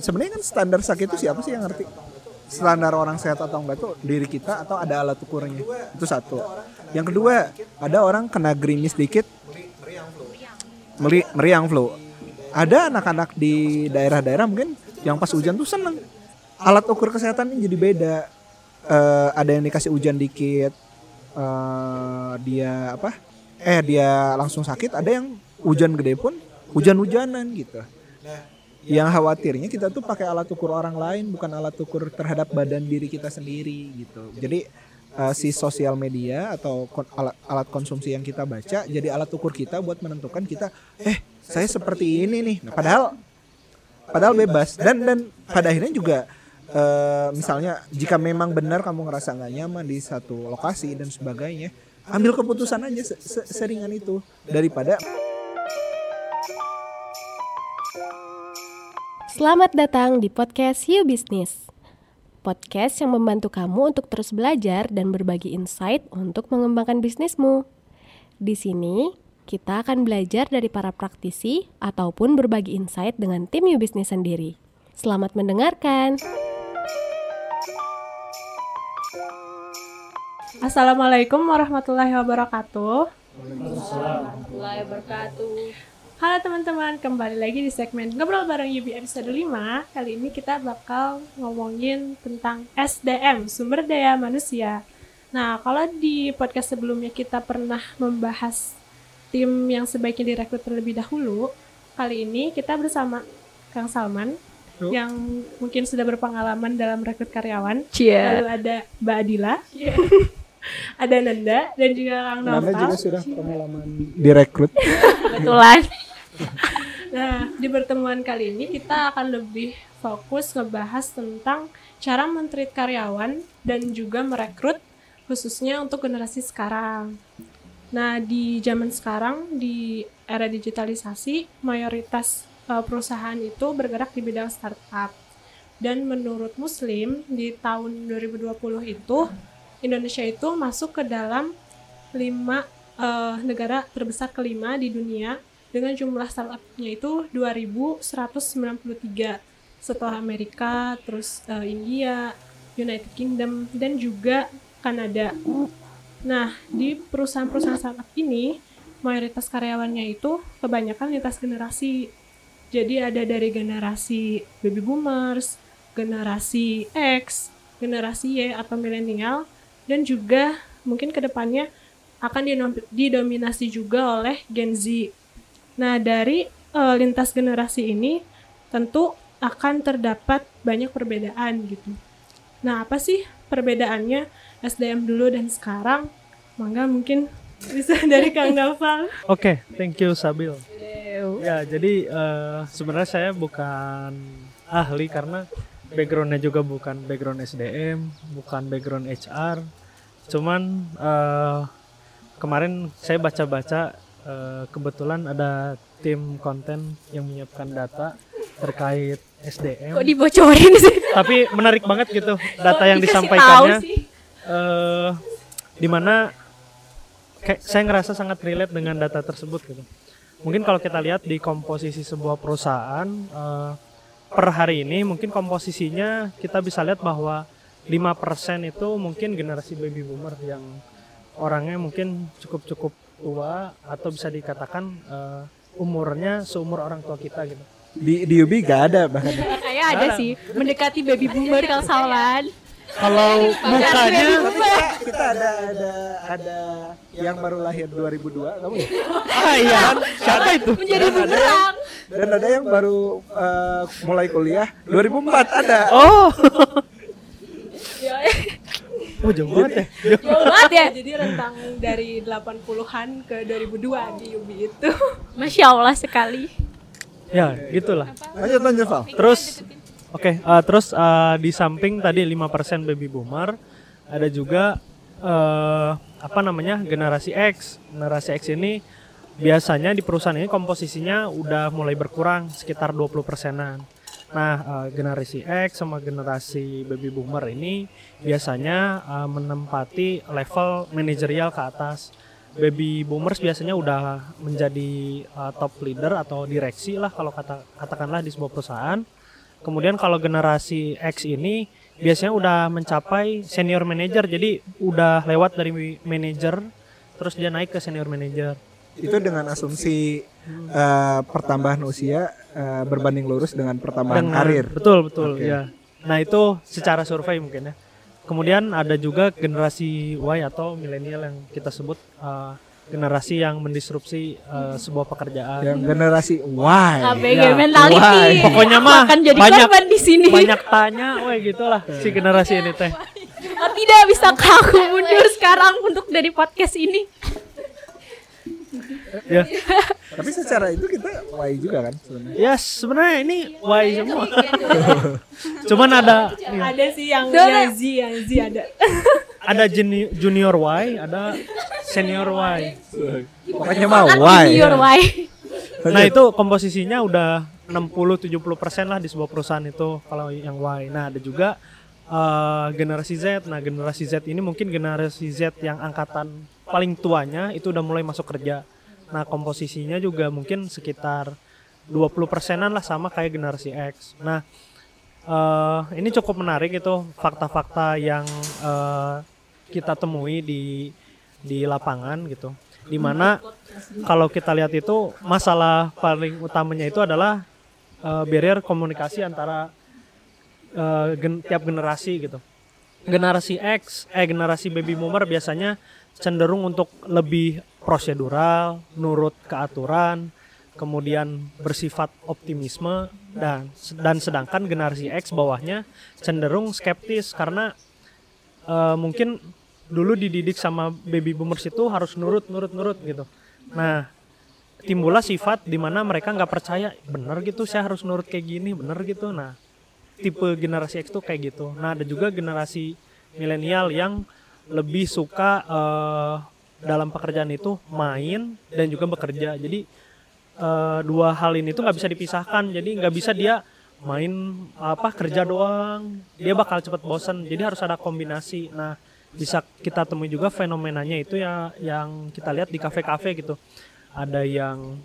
sebenarnya kan standar sakit itu siapa sih yang ngerti? Standar orang sehat atau enggak tuh diri kita atau ada alat ukurnya? Itu satu. Yang kedua ada orang kena gerimis dikit meri meriang flu. Ada anak-anak di daerah-daerah mungkin yang pas hujan tuh seneng. Alat ukur kesehatan ini jadi beda. Eh, ada yang dikasih hujan dikit eh, dia apa? Eh dia langsung sakit ada yang hujan gede pun hujan-hujanan gitu yang khawatirnya kita tuh pakai alat ukur orang lain bukan alat ukur terhadap badan diri kita sendiri gitu. Jadi eh, si sosial media atau kon- alat, alat konsumsi yang kita baca jadi alat ukur kita buat menentukan kita eh saya seperti ini nih. Nah, padahal padahal bebas. Dan dan pada akhirnya juga eh, misalnya jika memang benar kamu ngerasa nggak nyaman di satu lokasi dan sebagainya ambil keputusan aja se- se- seringan itu daripada Selamat datang di podcast You Business. Podcast yang membantu kamu untuk terus belajar dan berbagi insight untuk mengembangkan bisnismu. Di sini, kita akan belajar dari para praktisi ataupun berbagi insight dengan tim You Business sendiri. Selamat mendengarkan. Assalamualaikum warahmatullahi wabarakatuh. Warahmatullahi wabarakatuh. Halo teman-teman, kembali lagi di segmen Ngobrol bareng Yubi episode 5. Kali ini kita bakal ngomongin tentang SDM, sumber daya manusia. Nah, kalau di podcast sebelumnya kita pernah membahas tim yang sebaiknya direkrut terlebih dahulu, kali ini kita bersama Kang Salman Yuk. yang mungkin sudah berpengalaman dalam rekrut karyawan. Cia. Lalu ada Mbak Adila, ada Nanda dan juga Kang Nanda Nova. juga sudah pengalaman direkrut Kebetulan. Nah, di pertemuan kali ini kita akan lebih fokus ngebahas tentang cara mentreat karyawan dan juga merekrut khususnya untuk generasi sekarang. Nah, di zaman sekarang di era digitalisasi, mayoritas uh, perusahaan itu bergerak di bidang startup. Dan menurut Muslim di tahun 2020 itu Indonesia itu masuk ke dalam lima eh, negara terbesar kelima di dunia dengan jumlah startupnya itu 2193 setelah Amerika, terus eh, India, United Kingdom dan juga Kanada. Nah, di perusahaan-perusahaan startup ini mayoritas karyawannya itu kebanyakan lintas generasi. Jadi ada dari generasi baby boomers, generasi X, generasi Y atau milenial dan juga mungkin ke depannya akan didominasi juga oleh Gen Z. Nah, dari eh, lintas generasi ini tentu akan terdapat banyak perbedaan gitu. Nah, apa sih perbedaannya SDM dulu dan sekarang? Mangga mungkin bisa dari Kang Naufal. Oke, thank you Sabil. Ya, jadi eh, sebenarnya saya bukan ahli karena backgroundnya juga bukan background SDM, bukan background HR. Cuman eh, kemarin saya baca-baca eh, kebetulan ada tim konten yang menyiapkan data terkait SDM. Kok dibocorin sih? Tapi menarik banget gitu data yang disampaikannya. sih? eh di mana kayak saya ngerasa sangat relate dengan data tersebut gitu. Mungkin kalau kita lihat di komposisi sebuah perusahaan eh, per hari ini mungkin komposisinya kita bisa lihat bahwa 5% itu mungkin generasi baby boomer yang orangnya mungkin cukup-cukup tua atau bisa dikatakan eh, umurnya seumur orang tua kita gitu. di di UB gak ada bahkan Kayak ada sih, mendekati baby boomer Kang Salman. Kalau mukanya kita, kita ada ada ada yang baru lahir 2002 kamu ya? ah iya siapa itu? Menjadi bumerang. dan ada yang baru eh, mulai kuliah 2004 ada Oh. Oh jauh banget ya. Jauh banget ya. Jadi rentang dari 80-an ke 2002 di UBI itu. Masya Allah sekali. Ya, gitulah. lanjut lanjut Val Terus oke, eh, terus eh, di samping tadi 5% baby boomer, ada juga eh, apa namanya? generasi X. Generasi X ini biasanya di perusahaan ini komposisinya udah mulai berkurang sekitar 20 persenan. Nah, eh, generasi X sama generasi baby boomer ini biasanya eh, menempati level manajerial ke atas. Baby boomers biasanya udah menjadi uh, top leader atau direksi lah kalau kata katakanlah di sebuah perusahaan. Kemudian kalau generasi X ini biasanya udah mencapai senior manager, jadi udah lewat dari manager, terus dia naik ke senior manager. Itu dengan asumsi eh, pertambahan usia eh, berbanding lurus dengan pertambahan Dengan- karir. Betul betul Oke. ya. Nah itu secara survei mungkin ya. Kemudian ada juga generasi Y atau milenial yang kita sebut uh, generasi yang mendisrupsi uh, sebuah pekerjaan. Yang generasi Y. ABG Ya, mentality. why? Pokoknya mah akan jadi banyak- korban di sini. Banyak tanya, wah gitulah si generasi ini teh. Oh, tidak bisa aku mundur sekarang untuk dari podcast ini. Ya, Tapi secara itu kita Y juga kan sebenarnya. ya sebenarnya ini Y semua. Cuman ada Ada sih yang Z, yang Z ada. ada juni- junior Y, ada senior Y. Pokoknya mah Y. junior why? Nah itu komposisinya udah 60-70% lah di sebuah perusahaan itu kalau yang Y. Nah ada juga eh, generasi Z. Nah generasi Z ini mungkin generasi Z yang angkatan paling tuanya itu udah mulai masuk kerja. Nah komposisinya juga mungkin sekitar 20 persenan lah sama kayak generasi X. Nah eh, ini cukup menarik itu fakta-fakta yang eh, kita temui di di lapangan gitu. Di mana kalau kita lihat itu masalah paling utamanya itu adalah eh, barrier komunikasi antara eh, gen- tiap generasi gitu. Generasi X, eh generasi baby boomer biasanya cenderung untuk lebih prosedural, nurut ke aturan, kemudian bersifat optimisme dan dan sedangkan generasi X bawahnya cenderung skeptis karena eh, mungkin dulu dididik sama baby boomers itu harus nurut nurut nurut gitu. Nah, timbullah sifat di mana mereka nggak percaya bener gitu saya harus nurut kayak gini bener gitu. Nah, tipe generasi X tuh kayak gitu. Nah, ada juga generasi milenial yang lebih suka eh, dalam pekerjaan itu main dan juga bekerja. Jadi eh, dua hal ini tuh nggak bisa dipisahkan. Jadi nggak bisa dia main apa kerja doang. Dia bakal cepet bosen. Jadi harus ada kombinasi. Nah, bisa kita temui juga fenomenanya itu ya yang kita lihat di kafe-kafe gitu. Ada yang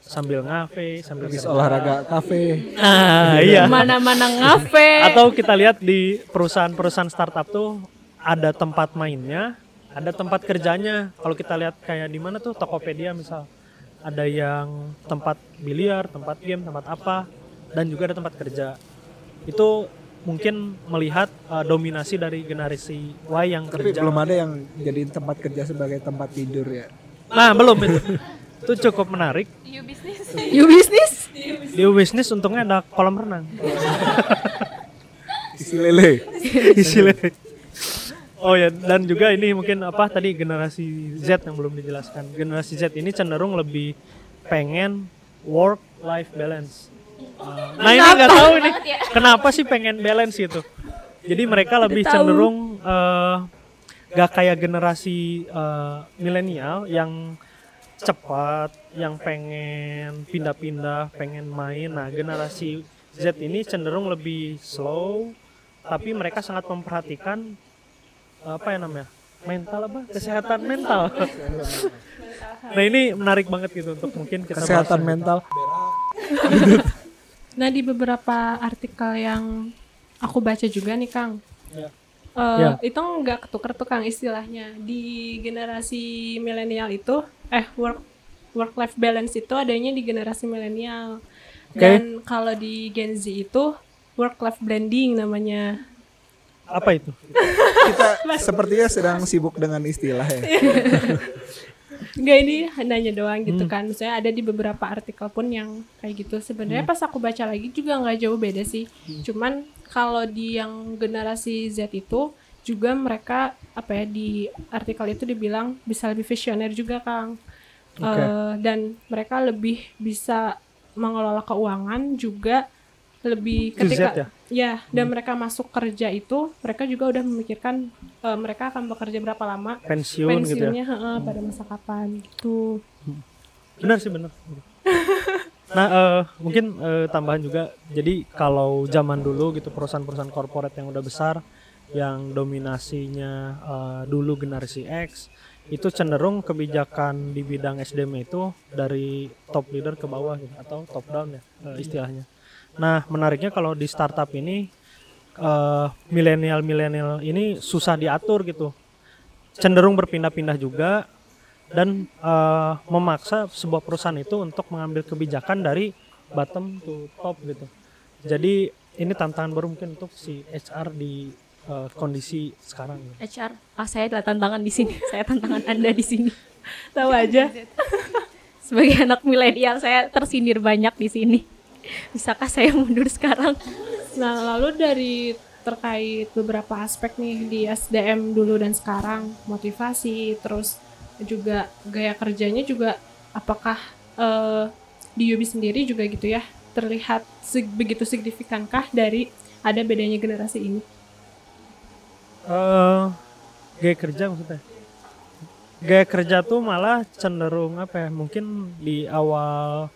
sambil ngafe, sambil Habis kerja. olahraga kafe. Ah, iya. Mana-mana ngafe. Atau kita lihat di perusahaan-perusahaan startup tuh ada tempat mainnya, ada tempat kerjanya. Kalau kita lihat kayak di mana tuh Tokopedia misal, ada yang tempat biliar, tempat game, tempat apa, dan juga ada tempat kerja. Itu mungkin melihat uh, dominasi dari generasi Y yang Tapi kerja. belum ada yang jadiin tempat kerja sebagai tempat tidur ya. Nah, belum itu. itu cukup menarik. You business? Di bisnis untungnya ada kolam renang. Isi lele. isi lele. Oh ya, dan juga ini mungkin apa tadi generasi Z yang belum dijelaskan. Generasi Z ini cenderung lebih pengen work life balance. Uh, nah ini nggak tahu nih kenapa sih pengen balance gitu. Jadi mereka lebih cenderung eh, gak kayak generasi eh, milenial yang cepat, yang pengen pindah-pindah, pengen main. Nah generasi Z ini cenderung lebih slow, tapi mereka sangat memperhatikan apa ya namanya mental apa kesehatan mental nah ini menarik banget gitu untuk mungkin kita Kesehatan bahas. mental. Nah di beberapa artikel yang aku baca juga nih Kang, Ya. eh, Ya. itu nggak ketuker tuh Kang istilahnya di generasi milenial itu, eh work work life balance itu adanya di generasi milenial. Dan kalau di Gen Z itu work life blending namanya. Apa itu Kita sepertinya sedang sibuk dengan istilah ya. Enggak ini nanya doang gitu kan. Saya ada di beberapa artikel pun yang kayak gitu. Sebenarnya pas aku baca lagi juga nggak jauh beda sih. Cuman kalau di yang generasi Z itu juga mereka apa ya di artikel itu dibilang bisa lebih visioner juga Kang. Eh, dan mereka lebih bisa mengelola keuangan juga lebih Itu Z ketika ya? Ya dan mereka masuk kerja itu mereka juga udah memikirkan eh, mereka akan bekerja berapa lama? Pensiun gitu ya? Pensiunnya heeh, pada masa kapan gitu. benar sih benar. Nah eh, mungkin eh, tambahan juga jadi kalau zaman dulu gitu perusahaan-perusahaan korporat yang udah besar yang dominasinya eh, dulu generasi X itu cenderung kebijakan di bidang SDM itu dari top leader ke bawah gitu atau top down ya eh, istilahnya Nah, menariknya kalau di startup ini eh, milenial-milenial ini susah diatur gitu. Cenderung berpindah-pindah juga dan eh, memaksa sebuah perusahaan itu untuk mengambil kebijakan dari bottom to top gitu. Jadi ini tantangan baru mungkin untuk si HR di eh, kondisi sekarang. gitu. HR, ah saya adalah tantangan di sini. Saya tantangan Anda di sini. Tahu aja. Sebagai anak milenial saya tersindir banyak di sini. Bisakah saya mundur sekarang? Nah, lalu dari terkait beberapa aspek nih di SDM dulu dan sekarang, motivasi, terus juga gaya kerjanya juga apakah eh, di Yubi sendiri juga gitu ya terlihat sig- begitu signifikankah dari ada bedanya generasi ini? eh gaya kerja maksudnya gaya kerja tuh malah cenderung apa ya mungkin di awal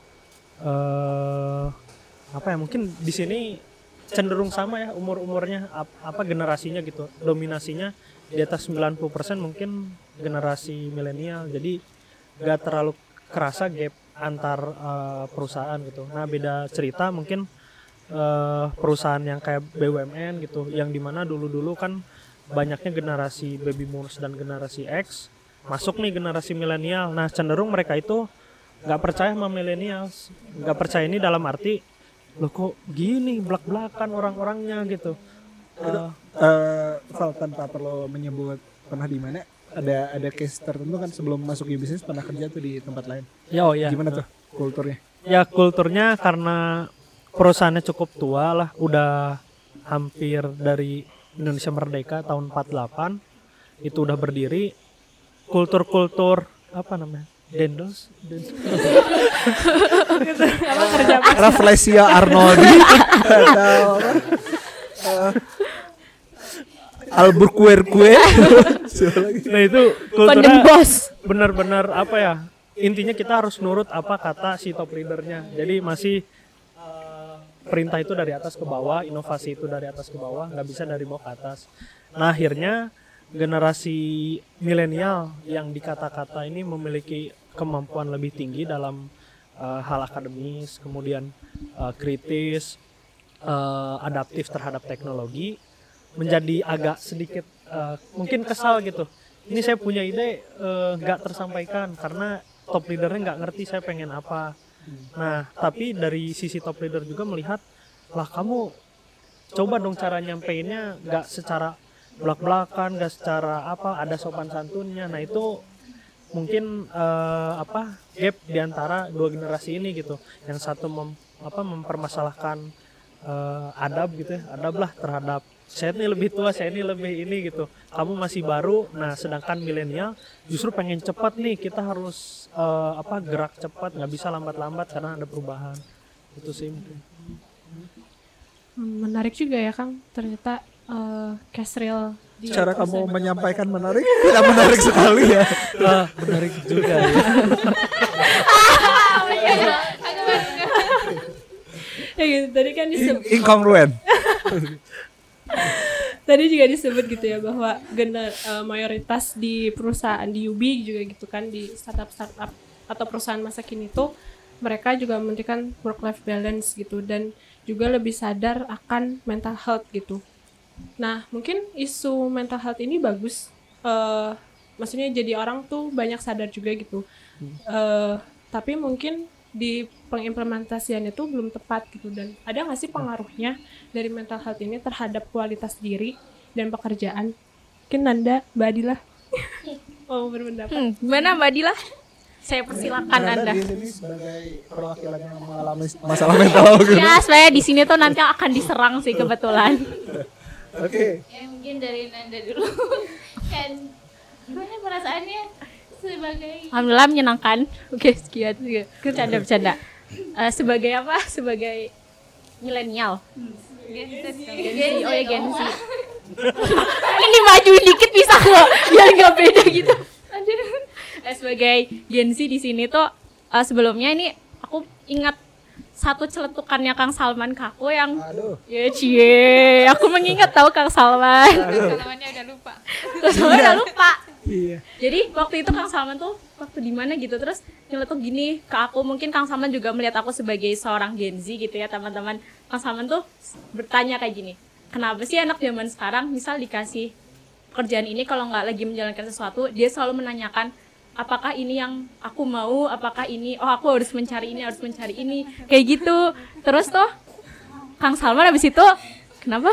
eh apa ya mungkin di sini cenderung sama ya umur umurnya apa generasinya gitu dominasinya di atas 90% mungkin generasi milenial. Jadi gak terlalu kerasa gap antar eh, perusahaan gitu. Nah beda cerita mungkin eh, perusahaan yang kayak BUMN gitu yang di mana dulu dulu kan banyaknya generasi baby boomers dan generasi X masuk nih generasi milenial. Nah cenderung mereka itu nggak percaya sama millennials nggak percaya ini dalam arti loh kok gini belak belakan orang-orangnya gitu. Eh, Eh, Val, tanpa perlu menyebut pernah di mana ada ada case tertentu kan sebelum masuk di bisnis pernah kerja tuh di tempat lain? Ya oh ya. Gimana tuh kulturnya? Ya kulturnya karena perusahaannya cukup tua lah udah hampir dari Indonesia Merdeka tahun 48 itu udah berdiri. Kultur-kultur apa namanya dendos. Rafflesia Arnoldi atau Albuquerque nah itu kulturnya bos. benar-benar apa ya intinya kita harus nurut apa kata si top leadernya jadi masih eh, perintah itu dari atas ke bawah inovasi itu dari atas ke bawah nggak bisa dari bawah ke atas nah akhirnya generasi milenial yang dikata-kata ini memiliki kemampuan lebih tinggi dalam eh, hal akademis kemudian eh, kritis eh, adaptif terhadap teknologi menjadi agak sedikit eh, mungkin kesal gitu. Ini saya punya ide nggak tersampaikan karena top leadernya nggak ngerti saya pengen apa. Nah tapi dari sisi top leader juga melihat lah kamu coba dong cara nyampeinnya nggak secara belak belakan nggak secara apa ada sopan santunnya. Nah itu mungkin eh, apa gap di antara dua generasi ini gitu. Yang satu mem- apa mempermasalahkan eh, adab gitu ya. Adab lah terhadap saya ini lebih tua saya ini lebih ini gitu. Kamu masih baru. Nah sedangkan milenial justru pengen cepat nih. Kita harus eh, apa gerak cepat. Nggak bisa lambat-lambat karena ada perubahan. Itu sih mungkin. Hmm, menarik juga ya Kang, ternyata Casriel di Cara kamu menyampaikan menarik? Tidak menarik sekali ya. Ah menarik juga ya. Ya gitu. Tadi kan disebut In- Incongruent. Tadi juga disebut gitu ya bahwa gener, eh, mayoritas di perusahaan di Ubi juga gitu kan di startup startup atau perusahaan masa kini tuh mereka juga memberikan work life balance gitu dan juga lebih sadar akan mental health gitu. Nah mungkin isu mental health ini bagus, eh maksudnya jadi orang tuh banyak sadar juga gitu. Eh, tapi mungkin di pengimplementasian itu belum tepat gitu dan ada nggak sih pengaruhnya dari mental health ini terhadap kualitas diri dan pekerjaan? Mungkin Nanda, Mbak Adila. oh berpendapat. Hmm, gimana Mbak Dila? Saya persilakan Anda Anda. di sini sebagai perwakilan yang mengalami masalah mental gitu. Ya, saya di sini tuh nanti akan diserang sih kebetulan. Oke ya mungkin dari Nanda dulu kan gimana perasaannya sebagai Alhamdulillah menyenangkan. Oke, sekian. Bercanda bercanda. Eh, sebagai apa? Sebagai milenial. Gen Z, oh ya Gen Z. Ini maju dikit bisa nggak? Biar nggak beda gitu. Eh, sebagai Gen Z di sini tuh eh, sebelumnya ini aku ingat satu celetukannya Kang Salman ke aku yang Aduh. Ya cie. Aku mengingat tahu Kang Salman. Pengalamannya udah lupa. Terus saya udah lupa. Iya. Jadi waktu itu Kang Salman tuh waktu di mana gitu terus nyeletuk gini ke aku. Mungkin Kang Salman juga melihat aku sebagai seorang Gen Z gitu ya teman-teman. Kang Salman tuh bertanya kayak gini, kenapa sih anak zaman sekarang misal dikasih pekerjaan ini kalau nggak lagi menjalankan sesuatu? Dia selalu menanyakan apakah ini yang aku mau, apakah ini oh aku harus mencari ini harus mencari ini kayak gitu. Terus tuh Kang Salman habis itu kenapa?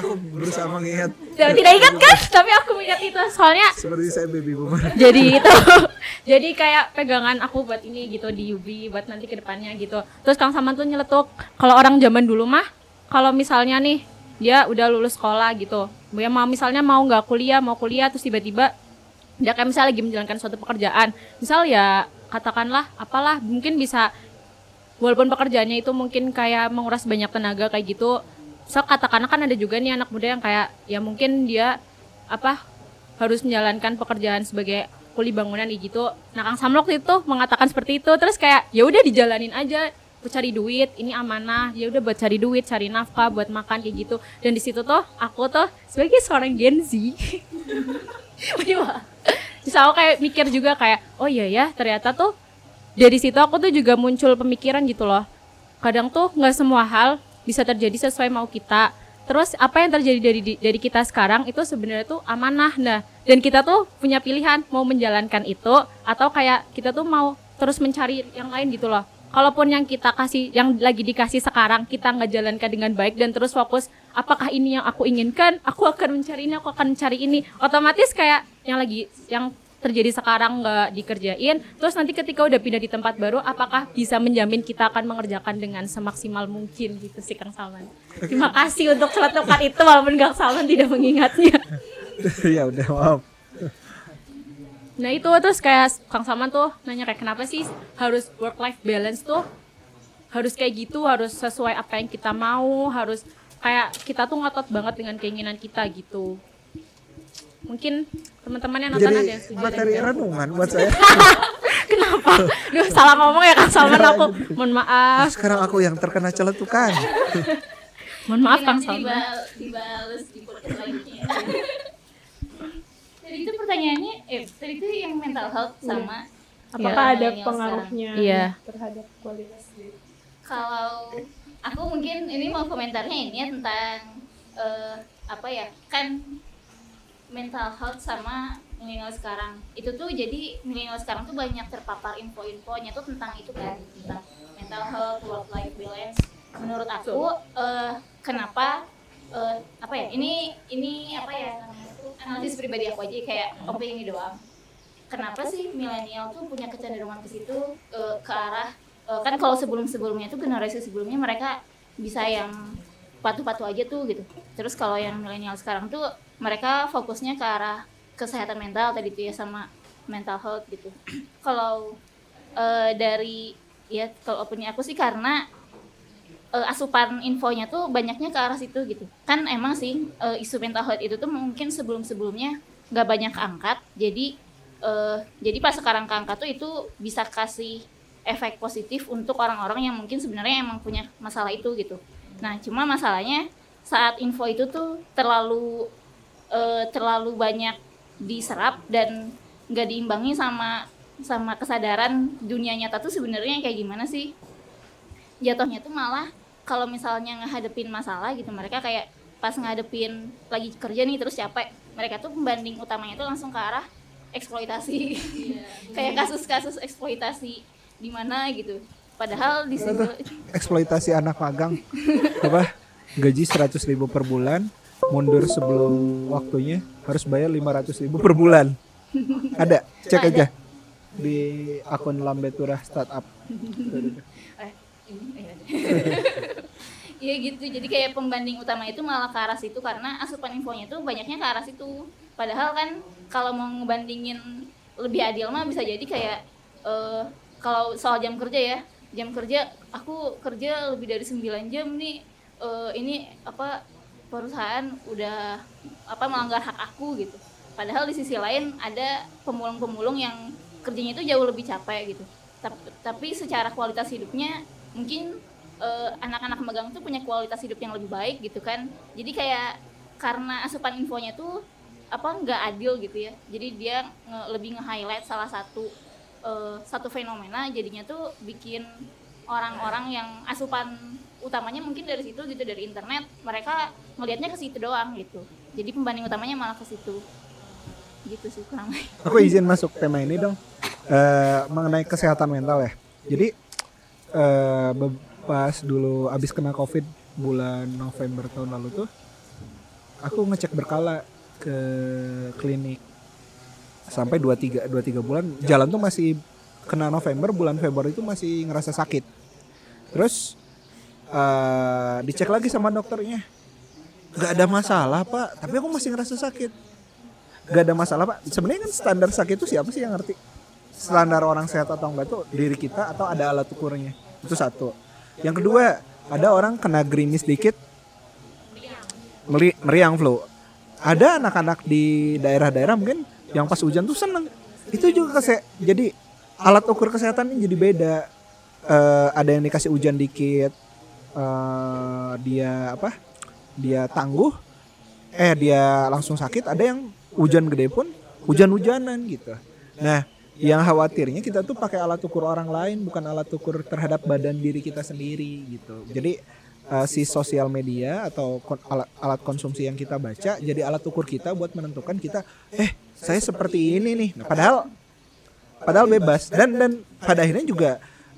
Aku berusaha mengingat Tidak ingat kan? Tapi aku ingat itu soalnya seperti saya baby boomer. jadi itu jadi kayak pegangan aku buat ini gitu di UB buat nanti ke depannya gitu terus Kang Saman tuh nyeletuk kalau orang zaman dulu mah kalau misalnya nih dia udah lulus sekolah gitu ya mau misalnya mau nggak kuliah mau kuliah terus tiba-tiba dia kayak misalnya lagi menjalankan suatu pekerjaan misal ya katakanlah apalah mungkin bisa walaupun pekerjaannya itu mungkin kayak menguras banyak tenaga kayak gitu so katakanlah kan ada juga nih anak muda yang kayak ya mungkin dia apa harus menjalankan pekerjaan sebagai kuli bangunan gitu. Nah, Kang Samlok itu mengatakan seperti itu. Terus kayak ya udah dijalanin aja cari duit, ini amanah. Ya udah buat cari duit, cari nafkah buat makan kayak gitu. Dan di situ tuh aku tuh sebagai seorang Gen Z. Terus aku kayak mikir juga kayak oh iya ya, ternyata tuh dari situ aku tuh juga muncul pemikiran gitu loh. Kadang tuh nggak semua hal bisa terjadi sesuai mau kita. Terus apa yang terjadi dari dari kita sekarang itu sebenarnya tuh amanah. Nah, dan kita tuh punya pilihan mau menjalankan itu atau kayak kita tuh mau terus mencari yang lain gitu loh. Kalaupun yang kita kasih yang lagi dikasih sekarang kita nggak jalankan dengan baik dan terus fokus apakah ini yang aku inginkan, aku akan mencari ini, aku akan mencari ini. Otomatis kayak yang lagi yang terjadi sekarang nggak dikerjain terus nanti ketika udah pindah di tempat baru apakah bisa menjamin kita akan mengerjakan dengan semaksimal mungkin gitu sih Kang Salman terima kasih untuk celetukan itu walaupun Kang Salman tidak mengingatnya ya udah maaf. Nah itu terus kayak Kang Salman tuh nanya kayak kenapa sih harus work life balance tuh harus kayak gitu harus sesuai apa yang kita mau harus kayak kita tuh ngotot banget dengan keinginan kita gitu mungkin teman-teman yang nonton ada yang Jadi setuju materi renungan buat saya. Kenapa? Duh, salah ngomong ya Kang Salman aku. Mohon maaf. Sekarang aku yang terkena celetukan. Mohon maaf Kang Salman. dibal- dibales di podcast lainnya. Itu pertanyaannya, eh tadi itu yang mental health sama Apakah Ya, ada pengaruhnya Iya. terhadap kualitas diri? kalau aku mungkin ini mau komentarnya ini ya tentang eh, apa ya kan mental health sama milenial sekarang itu tuh jadi milenial sekarang tuh banyak terpapar info-infonya tuh tentang itu kan tentang mental health work life balance menurut aku eh, kenapa eh, apa ya ini ini apa ya namanya analisis pribadi aku aja kayak opini doang. Kenapa sih milenial tuh punya kecenderungan ke situ eh, ke arah eh, kan kalau sebelum sebelumnya tuh generasi sebelumnya mereka bisa yang patuh-patuh aja tuh gitu. Terus kalau yang milenial sekarang tuh mereka fokusnya ke arah kesehatan mental tadi tuh ya sama mental health gitu. Kalau eh, dari ya kalau opini aku sih karena eh, asupan infonya tuh banyaknya ke arah situ gitu. Kan emang sih eh, isu mental health itu tuh mungkin sebelum sebelumnya nggak banyak angkat jadi eh, jadi pas sekarang keangkat tuh itu bisa kasih efek positif untuk orang-orang yang mungkin sebenarnya emang punya masalah itu gitu. Nah cuma masalahnya saat info itu tuh terlalu eh, terlalu banyak diserap dan nggak diimbangi sama sama kesadaran dunia nyata tuh sebenarnya kayak gimana sih? Jatuhnya tuh malah kalau misalnya ngehadepin masalah gitu mereka kayak pas ngadepin lagi kerja nih terus capek mereka tuh pembanding utamanya tuh langsung ke arah eksploitasi kayak kasus-kasus eksploitasi di mana gitu padahal di situ Eksploitasi anak magang. Apa? Gaji 100.000 ribu per bulan, mundur sebelum waktunya harus bayar 500.000 ribu per bulan. Ada, cek aja di akun Lambetura Startup. Ini, eh, Iya gitu, jadi kayak pembanding utama itu malah ke arah situ karena asupan infonya tuh banyaknya ke arah situ. Padahal kan kalau mau ngebandingin lebih adil mah bisa jadi kayak eh, kalau soal jam kerja ya, jam kerja aku kerja lebih dari 9 jam nih, eh, ini apa perusahaan udah apa melanggar hak aku gitu. Padahal di sisi lain ada pemulung-pemulung yang kerjanya itu jauh lebih capek gitu. Tapi, tapi secara kualitas hidupnya mungkin eh, anak-anak magang tuh punya kualitas hidup yang lebih baik gitu kan jadi kayak karena asupan infonya tuh apa nggak adil gitu ya jadi dia nge- lebih nge-highlight salah satu eh, satu fenomena jadinya tuh bikin orang-orang yang asupan utamanya mungkin dari situ gitu dari internet mereka melihatnya ke situ doang gitu jadi pembanding utamanya malah ke situ gitu sih kurang. Aku izin masuk tema ini dong. Eh, mengenai kesehatan mental ya. Jadi be- pas dulu abis kena covid bulan November tahun lalu tuh, aku ngecek berkala ke klinik sampai 2 3 2 3 bulan jalan tuh masih kena November bulan Februari itu masih ngerasa sakit. Terus eh, dicek lagi sama dokternya. Gak ada masalah pak, tapi aku masih ngerasa sakit gak ada masalah pak sebenarnya kan standar sakit itu siapa sih yang ngerti standar orang sehat atau enggak tuh diri kita atau ada alat ukurnya? Itu satu. Yang kedua ada orang kena gerimis dikit meri- meriang flu. Ada anak-anak di daerah-daerah mungkin yang pas hujan tuh seneng. Itu juga kese jadi alat ukur kesehatan ini jadi beda. Eh, ada yang dikasih hujan dikit eh, dia apa? Dia tangguh eh dia langsung sakit ada yang hujan gede pun hujan-hujanan gitu. Nah yang khawatirnya kita tuh pakai alat ukur orang lain bukan alat ukur terhadap badan diri kita sendiri gitu. Jadi eh, si sosial media atau kon- alat, alat konsumsi yang kita baca jadi alat ukur kita buat menentukan kita eh saya seperti ini nih. Nah, padahal padahal bebas. Dan dan pada akhirnya juga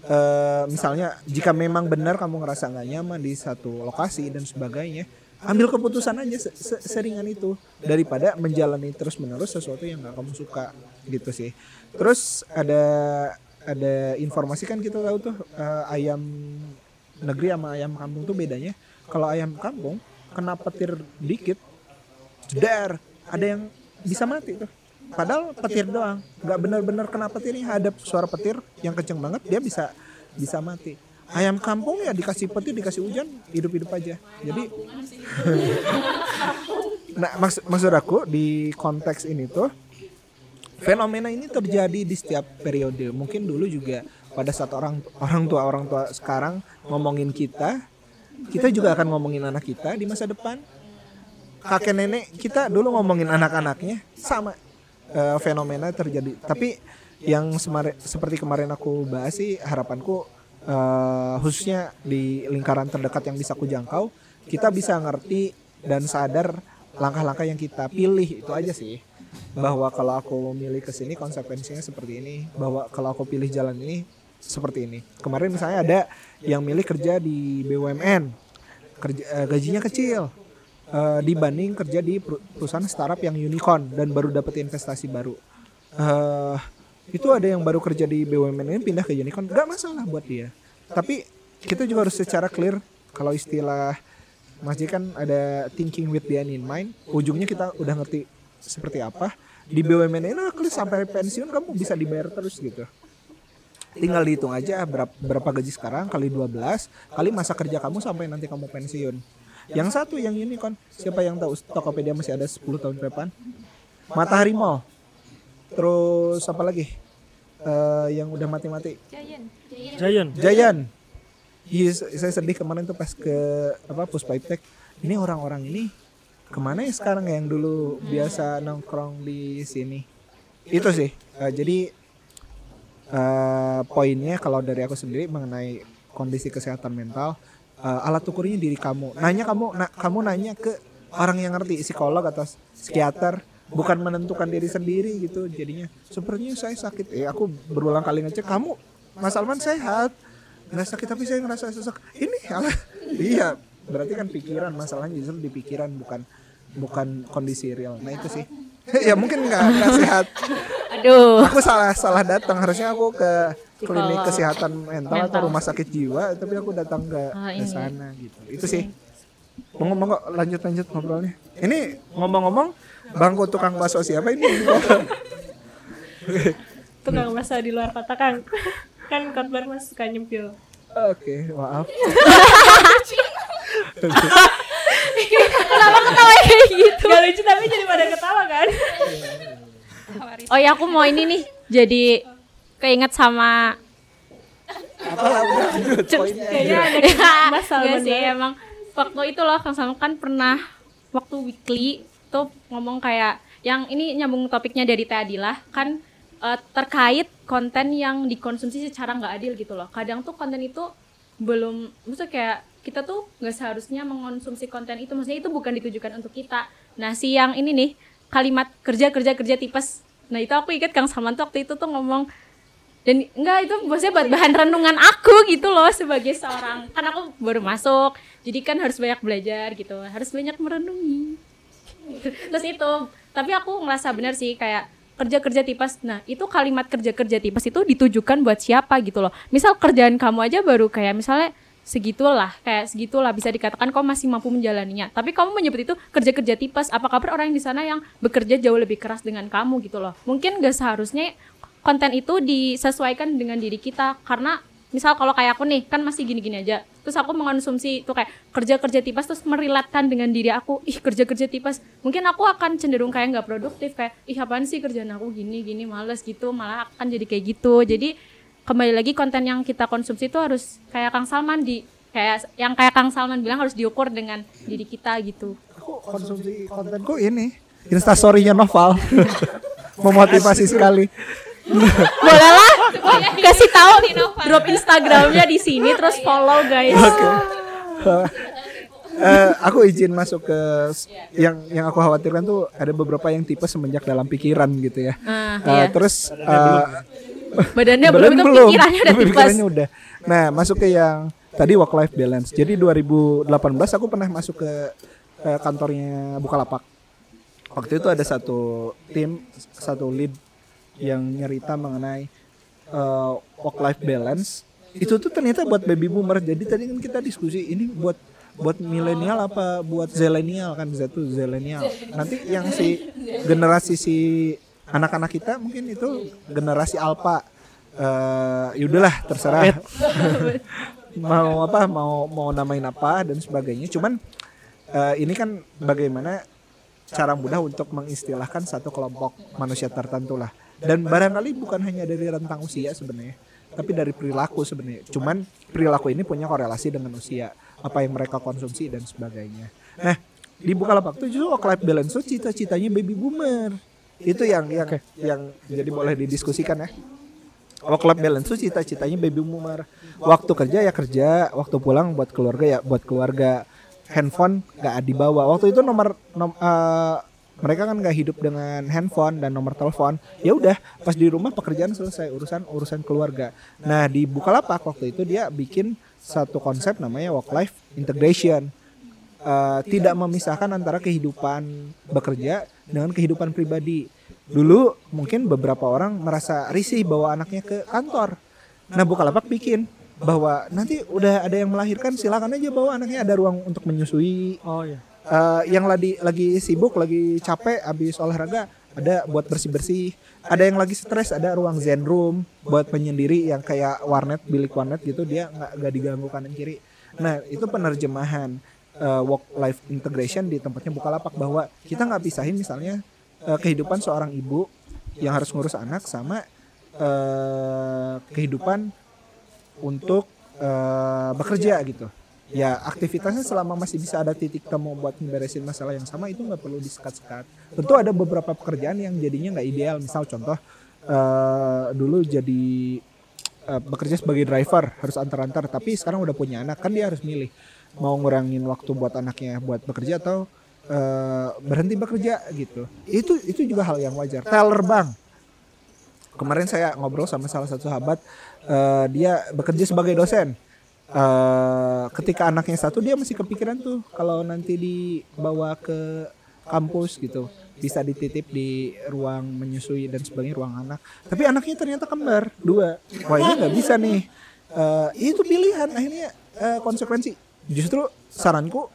eh, misalnya jika memang benar kamu ngerasa nggak nyaman di satu lokasi dan sebagainya ambil keputusan aja se- se- seringan itu daripada menjalani terus menerus sesuatu yang nggak kamu suka gitu sih. Terus ada ada informasi kan kita tahu tuh eh, ayam negeri sama ayam kampung tuh bedanya. Kalau ayam kampung kena petir dikit jedar ada yang bisa mati tuh. Padahal petir doang. Nggak benar-benar kena petirnya ada suara petir yang kenceng banget dia bisa bisa mati. Ayam kampung ya dikasih petir dikasih hujan hidup-hidup aja. Jadi nah maksud maksud aku di konteks ini tuh fenomena ini terjadi di setiap periode. Mungkin dulu juga pada saat orang orang tua orang tua sekarang ngomongin kita kita juga akan ngomongin anak kita di masa depan. Kakek nenek kita dulu ngomongin anak-anaknya sama eh, fenomena terjadi. Tapi yang semare- seperti kemarin aku bahas sih harapanku eh, khususnya di lingkaran terdekat yang bisa aku jangkau kita bisa ngerti dan sadar langkah-langkah yang kita pilih itu aja sih bahwa kalau aku milih ke sini konsekuensinya seperti ini bahwa kalau aku pilih jalan ini seperti ini. Kemarin misalnya ada yang milih kerja di BUMN kerja eh, gajinya kecil eh, dibanding kerja di peru- perusahaan startup yang unicorn dan baru dapat investasi baru. Eh itu ada yang baru kerja di BUMN ini pindah ke unicorn nggak masalah buat dia. Tapi kita juga harus secara clear kalau istilah Mas J kan ada thinking with the end in mind ujungnya kita udah ngerti seperti apa di BUMN ini nah, clear sampai pensiun kamu bisa dibayar terus gitu. Tinggal dihitung aja berapa, berapa gaji sekarang kali 12 kali masa kerja kamu sampai nanti kamu pensiun. Yang satu yang unicorn siapa yang tahu Tokopedia masih ada 10 tahun ke depan? Matahari Mall. Terus apa lagi? Eh, yang udah mati-mati. Giant. Giant. Iya, saya sedih kemarin tuh pas ke apa Puspa Iptek. Ini orang-orang ini ke mana ya sekarang yang dulu biasa nongkrong di sini? Itu sih. Eh, jadi eh, poinnya kalau dari aku sendiri mengenai kondisi kesehatan mental, eh, alat ukurnya diri kamu. Nanya kamu, na- kamu nanya ke orang yang ngerti psikolog atau psikiater. Bukan menentukan diri sendiri gitu jadinya. Sepertinya saya sakit. Eh aku berulang kali ngecek kamu Mas Alman sehat? Nggak sakit tapi saya ngerasa sesak. Ini alah. Iya berarti kan pikiran masalahnya justru di pikiran bukan bukan kondisi real. Nah itu sih. Ya mungkin nggak nggak sehat Aduh. aku salah salah datang. Harusnya aku ke klinik kesehatan mental, atau Mental. rumah sakit jiwa tapi aku datang ke Ah, ke ini. sana gitu. Itu sih. Monggo monggo. Lanjut lanjut ngobrolnya. Ini ngomong-ngomong bangku tukang bakso siapa ini? Tukang masak di luar kota Kang. kan Kotbar mas suka nyempil. oke maaf Kayak gitu. Gak lucu tapi jadi pada ketawa kan? Oh ya aku mau ini nih. Jadi keinget sama poinnya Kayaknya ada Mas Salman Enggak sih banget. emang waktu itu loh Kang Salman kan pernah waktu weekly tuh ngomong kayak yang ini nyambung topiknya dari Teh Adila kan eh, terkait konten yang dikonsumsi secara nggak adil gitu loh. Kadang tuh konten itu belum, maksudnya kayak kita tuh nggak seharusnya mengonsumsi konten itu. Maksudnya itu bukan ditujukan untuk kita. Nah si yang ini nih kalimat kerja kerja kerja tipes. Nah itu aku ingat Kang Salman waktu itu tuh ngomong dan enggak itu maksudnya buat bahan renungan aku gitu loh sebagai seorang kan aku baru masuk jadi kan harus banyak belajar gitu harus banyak merenungi terus itu tapi aku ngerasa benar sih kayak kerja kerja tipes nah itu kalimat kerja kerja tipes itu ditujukan buat siapa gitu loh misal kerjaan kamu aja baru kayak misalnya segitulah kayak segitulah bisa dikatakan kau masih mampu menjalaninya. Tapi kamu menyebut itu kerja kerja tipes. Apa kabar orang di sana yang bekerja jauh lebih keras dengan kamu gitu loh? Mungkin gak seharusnya konten itu disesuaikan dengan diri kita. Karena misal kalau kayak aku nih kan masih gini-gini aja. Terus aku mengonsumsi itu kayak kerja-kerja tipes terus merilatkan dengan diri aku. Ih kerja-kerja tipes. Mungkin aku akan cenderung kayak nggak produktif kayak ih apaan sih kerjaan aku gini gini males gitu. Malah akan jadi kayak gitu. Jadi kembali lagi konten yang kita konsumsi itu harus kayak Kang Salman di kayak yang kayak Kang Salman bilang harus diukur dengan diri kita gitu Aku konsumsi kontenku ini instastorynya Noval. Memotivasi sekali. boleh lah kasih tahu drop Instagramnya di sini terus follow guys Eh, aku izin masuk ke yang yang aku khawatirkan tuh ada beberapa yang tipe semenjak dalam pikiran gitu ya. Ah, Eh, iya. Terus eh, badannya belum itu belum, pikirannya udah tipes pikirannya udah. Nah masuk ke yang tadi work life balance. Jadi 2018 aku pernah masuk ke eh, kantornya Bukalapak. Waktu itu ada satu tim, satu lead yang nyerita mengenai eh, work life balance. Itu tuh ternyata buat baby boomer. Jadi tadi kan kita diskusi ini buat buat milenial apa buat zilenial kan Z tuh zilenial. Nanti yang si generasi si anak-anak kita mungkin itu generasi alpha. Eh yaudahlah terserah. mau apa mau mau namain apa dan sebagainya. Cuman eh, ini kan bagaimana cara mudah untuk mengistilahkan satu kelompok manusia tertentu lah. Dan barangkali bukan hanya dari rentang usia sebenarnya, tapi dari perilaku sebenarnya. Cuman perilaku ini punya korelasi dengan usia, apa yang mereka konsumsi dan sebagainya. Nah, di Bukalapak tuh justru life balance tuh cita-citanya baby boomer. Itu yang yang yang jadi boleh didiskusikan ya. Work life balance tuh cita-citanya baby boomer. Waktu kerja ya kerja, waktu pulang buat keluarga ya buat keluarga. Handphone gak dibawa. Waktu itu nomor nom, eh, mereka kan gak hidup dengan handphone dan nomor telepon. Ya udah, pas di rumah pekerjaan selesai urusan urusan keluarga. Nah di Bukalapak waktu itu dia bikin satu konsep namanya work life integration. Eh, tidak memisahkan antara kehidupan bekerja dengan kehidupan pribadi. Dulu mungkin beberapa orang merasa risih bawa anaknya ke kantor. Nah Bukalapak bikin bahwa nanti udah ada yang melahirkan silakan aja bawa anaknya ada ruang untuk menyusui. Oh iya. Eh, yang lagi lagi sibuk lagi capek habis olahraga ada buat bersih bersih. Ada yang lagi stres ada ruang zen room buat penyendiri yang kayak warnet bilik warnet gitu dia nggak nggak diganggu kanan kiri. Nah itu penerjemahan work life integration di tempatnya Bukalapak bahwa kita nggak pisahin misalnya eh, kehidupan seorang ibu yang harus ngurus anak sama eh, kehidupan untuk eh, bekerja gitu. Ya aktivitasnya selama masih bisa ada titik temu buat memberesin masalah yang sama itu nggak perlu disekat-sekat. Tentu ada beberapa pekerjaan yang jadinya nggak ideal. Misal contoh eh, dulu jadi eh, bekerja sebagai driver harus antar-antar, tapi sekarang udah punya anak kan dia harus milih mau ngurangin waktu buat anaknya buat bekerja atau eh, berhenti bekerja gitu. Itu itu juga hal yang wajar. Teller bank. Kemarin saya ngobrol sama salah satu sahabat eh, dia bekerja sebagai dosen. Eh, ketika anaknya satu dia masih kepikiran tuh kalau nanti dibawa ke kampus gitu. Bisa dititip di ruang menyusui dan sebagainya ruang anak. Tapi anaknya ternyata kembar dua. Wah ini nggak bisa nih. Eh, itu pilihan. Akhirnya eh, konsekuensi justru saranku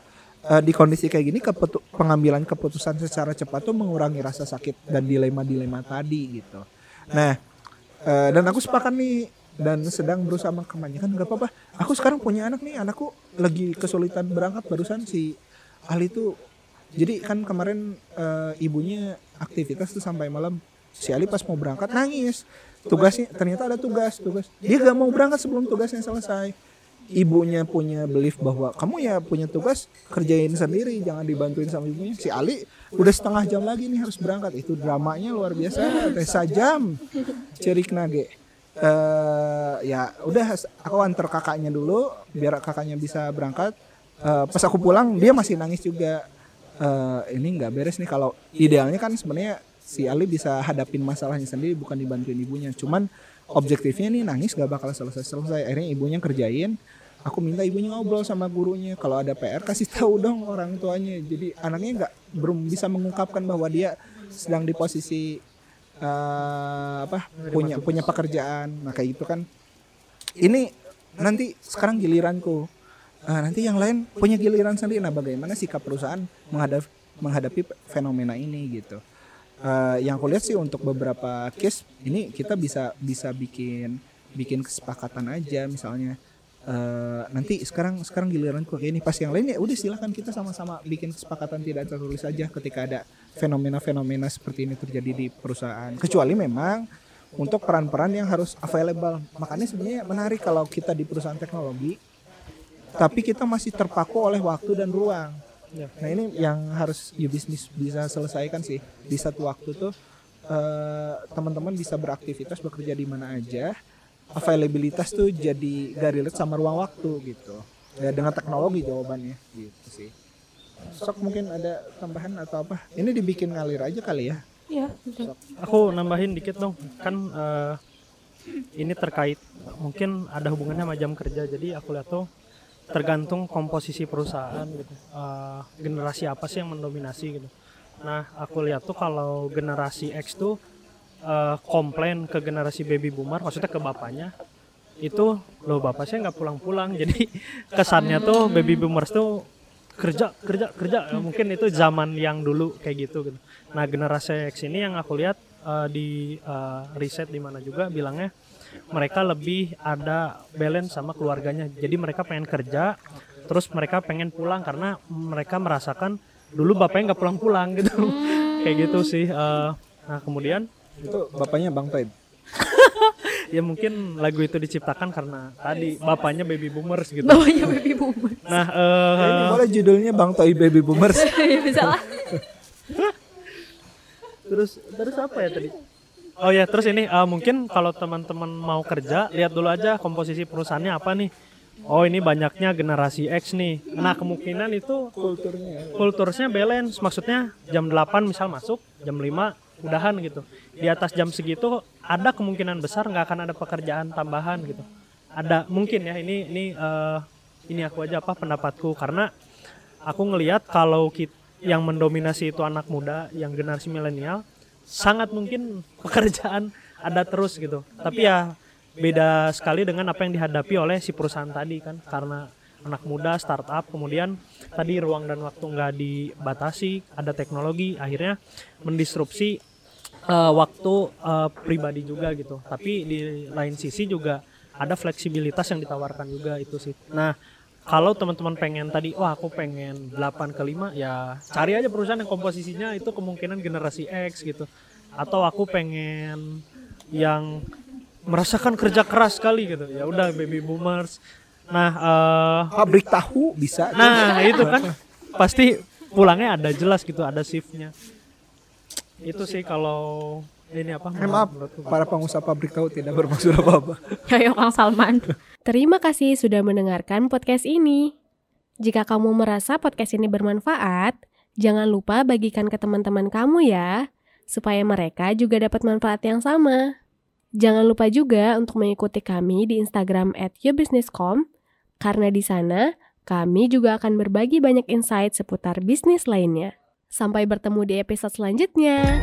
eh, di kondisi kayak gini keputu- pengambilan keputusan secara cepat tuh mengurangi rasa sakit dan dilema-dilema tadi gitu nah Eh, dan aku sepakat nih dan sedang berusaha mengkampanyekan nggak apa-apa. Aku sekarang punya anak nih, anakku lagi kesulitan berangkat barusan si Ali tuh. Jadi kan kemarin eh, ibunya aktivitas tuh sampai malam. Si Ali pas mau berangkat nangis. Tugasnya ternyata ada tugas, tugas. Dia gak mau berangkat sebelum tugasnya selesai. Ibunya punya belief bahwa kamu ya punya tugas kerjain sendiri jangan dibantuin sama ibunya. Si Ali udah setengah jam lagi nih harus berangkat. Itu dramanya luar biasa Tesa jam. Cerik nage. Eh ya udah aku antar kakaknya dulu biar kakaknya bisa berangkat. Eh, pas aku pulang dia masih nangis juga. Eh ini nggak beres nih. Kalau idealnya kan sebenarnya si Ali bisa hadapin masalahnya sendiri bukan dibantuin ibunya. Cuman objektifnya nih nangis gak bakal selesai selesai akhirnya ibunya kerjain aku minta ibunya ngobrol sama gurunya. Kalau ada PR kasih tahu dong orang tuanya. Jadi anaknya nggak belum bisa mengungkapkan bahwa dia sedang di posisi eh, apa punya punya pekerjaan. Nah kayak gitu kan. Ini nanti sekarang giliranku. Ah, nanti yang lain punya giliran sendiri. Nah bagaimana sikap perusahaan menghadapi menghadapi fenomena ini gitu. Eh, yang aku lihat sih untuk beberapa case ini kita bisa bisa bikin bikin kesepakatan aja misalnya eh, nanti sekarang sekarang giliran kayak ini. Pas yang lain ya udah silakan kita sama-sama bikin kesepakatan tidak tertulis aja ketika ada fenomena-fenomena seperti ini terjadi di perusahaan. Kecuali memang untuk peran-peran yang harus available. Makanya sebenarnya menarik kalau kita di perusahaan teknologi tapi kita masih terpaku oleh waktu dan ruang. Nah ini yang harus you business bisa selesaikan sih. Di satu waktu tuh eh, teman-teman bisa beraktivitas bekerja di mana aja, availabilitas tuh jadi gak relate sama ruang waktu gitu. Ya dengan teknologi jawabannya gitu sih. Sok mungkin ada tambahan atau apa? Ini dibikin ngalir aja kali ya. Iya, betul. Aku nambahin dikit dong. Kan eh, ini terkait mungkin ada hubungannya sama jam kerja. Jadi aku lihat tuh tergantung komposisi perusahaan gitu. Eh, generasi apa sih yang mendominasi gitu. Nah, aku lihat tuh kalau generasi X tuh eh, komplain ke generasi baby boomer, maksudnya ke bapaknya itu loh bapak saya nggak pulang-pulang. Jadi kesannya tuh baby boomers tuh kerja kerja kerja. Ya, mungkin itu zaman yang dulu kayak gitu gitu. Nah generasi X ini yang aku lihat eh, di eh, riset di mana juga bilangnya mereka lebih ada balance sama keluarganya. Jadi mereka pengen kerja terus mereka pengen pulang karena mereka merasakan dulu bapaknya nggak pulang-pulang gitu. Kayak gitu sih Eh, nah kemudian Itu bapaknya Bang Toib. ya mungkin lagu itu diciptakan karena tadi bapaknya baby boomers gitu Bawahnya baby boomer. nah eh, Ini boleh judulnya Bang Toib Baby Boomers. Ya bisa lah. terus terus apa ya tadi oh ya terus ini eh, mungkin kalau teman-teman mau kerja lihat dulu aja komposisi perusahaannya apa nih oh ini banyaknya generasi X nih nah kemungkinan itu Kulturnya. kulturnya balance maksudnya jam 8 misal masuk jam 5 udahan gitu. Di atas jam segitu ada kemungkinan besar nggak akan ada pekerjaan tambahan gitu. Ada mungkin ya ini ini eh, ini aku aja apa pendapatku. Karena aku ngelihat kalau kit- yang mendominasi itu anak muda yang generasi milenial sangat mungkin pekerjaan ada terus gitu. Tapi ya beda sekali dengan apa yang dihadapi oleh si perusahaan tadi kan. Karena anak muda startup kemudian tadi ruang dan waktu nggak dibatasi ada teknologi akhirnya mendisrupsi eh, waktu eh, pribadi juga gitu. Tapi di lain sisi juga ada fleksibilitas yang ditawarkan juga itu sih. Nah kalau teman-teman pengen tadi wah aku pengen 8 ke 5 ya cari aja perusahaan yang komposisinya itu kemungkinan generasi X gitu. Atau aku pengen yang merasakan kerja keras sekali gitu. Ya udah baby boomers. Nah eh, Pabrik tahu bisa. nah itu kan pasti pulangnya ada jelas gitu ada shiftnya itu sih kalau ini apa Eh, maaf, para pengusaha pabrik tahu tidak bermaksud apa-apa. Kayak Kang Salman. Terima kasih sudah mendengarkan podcast ini. Jika kamu merasa podcast ini bermanfaat, jangan lupa bagikan ke teman-teman kamu ya, supaya mereka juga dapat manfaat yang sama. Jangan lupa juga untuk mengikuti kami di Instagram at yourbusinesscom, karena di sana kami juga akan berbagi banyak insight seputar bisnis lainnya. Sampai bertemu di episode selanjutnya.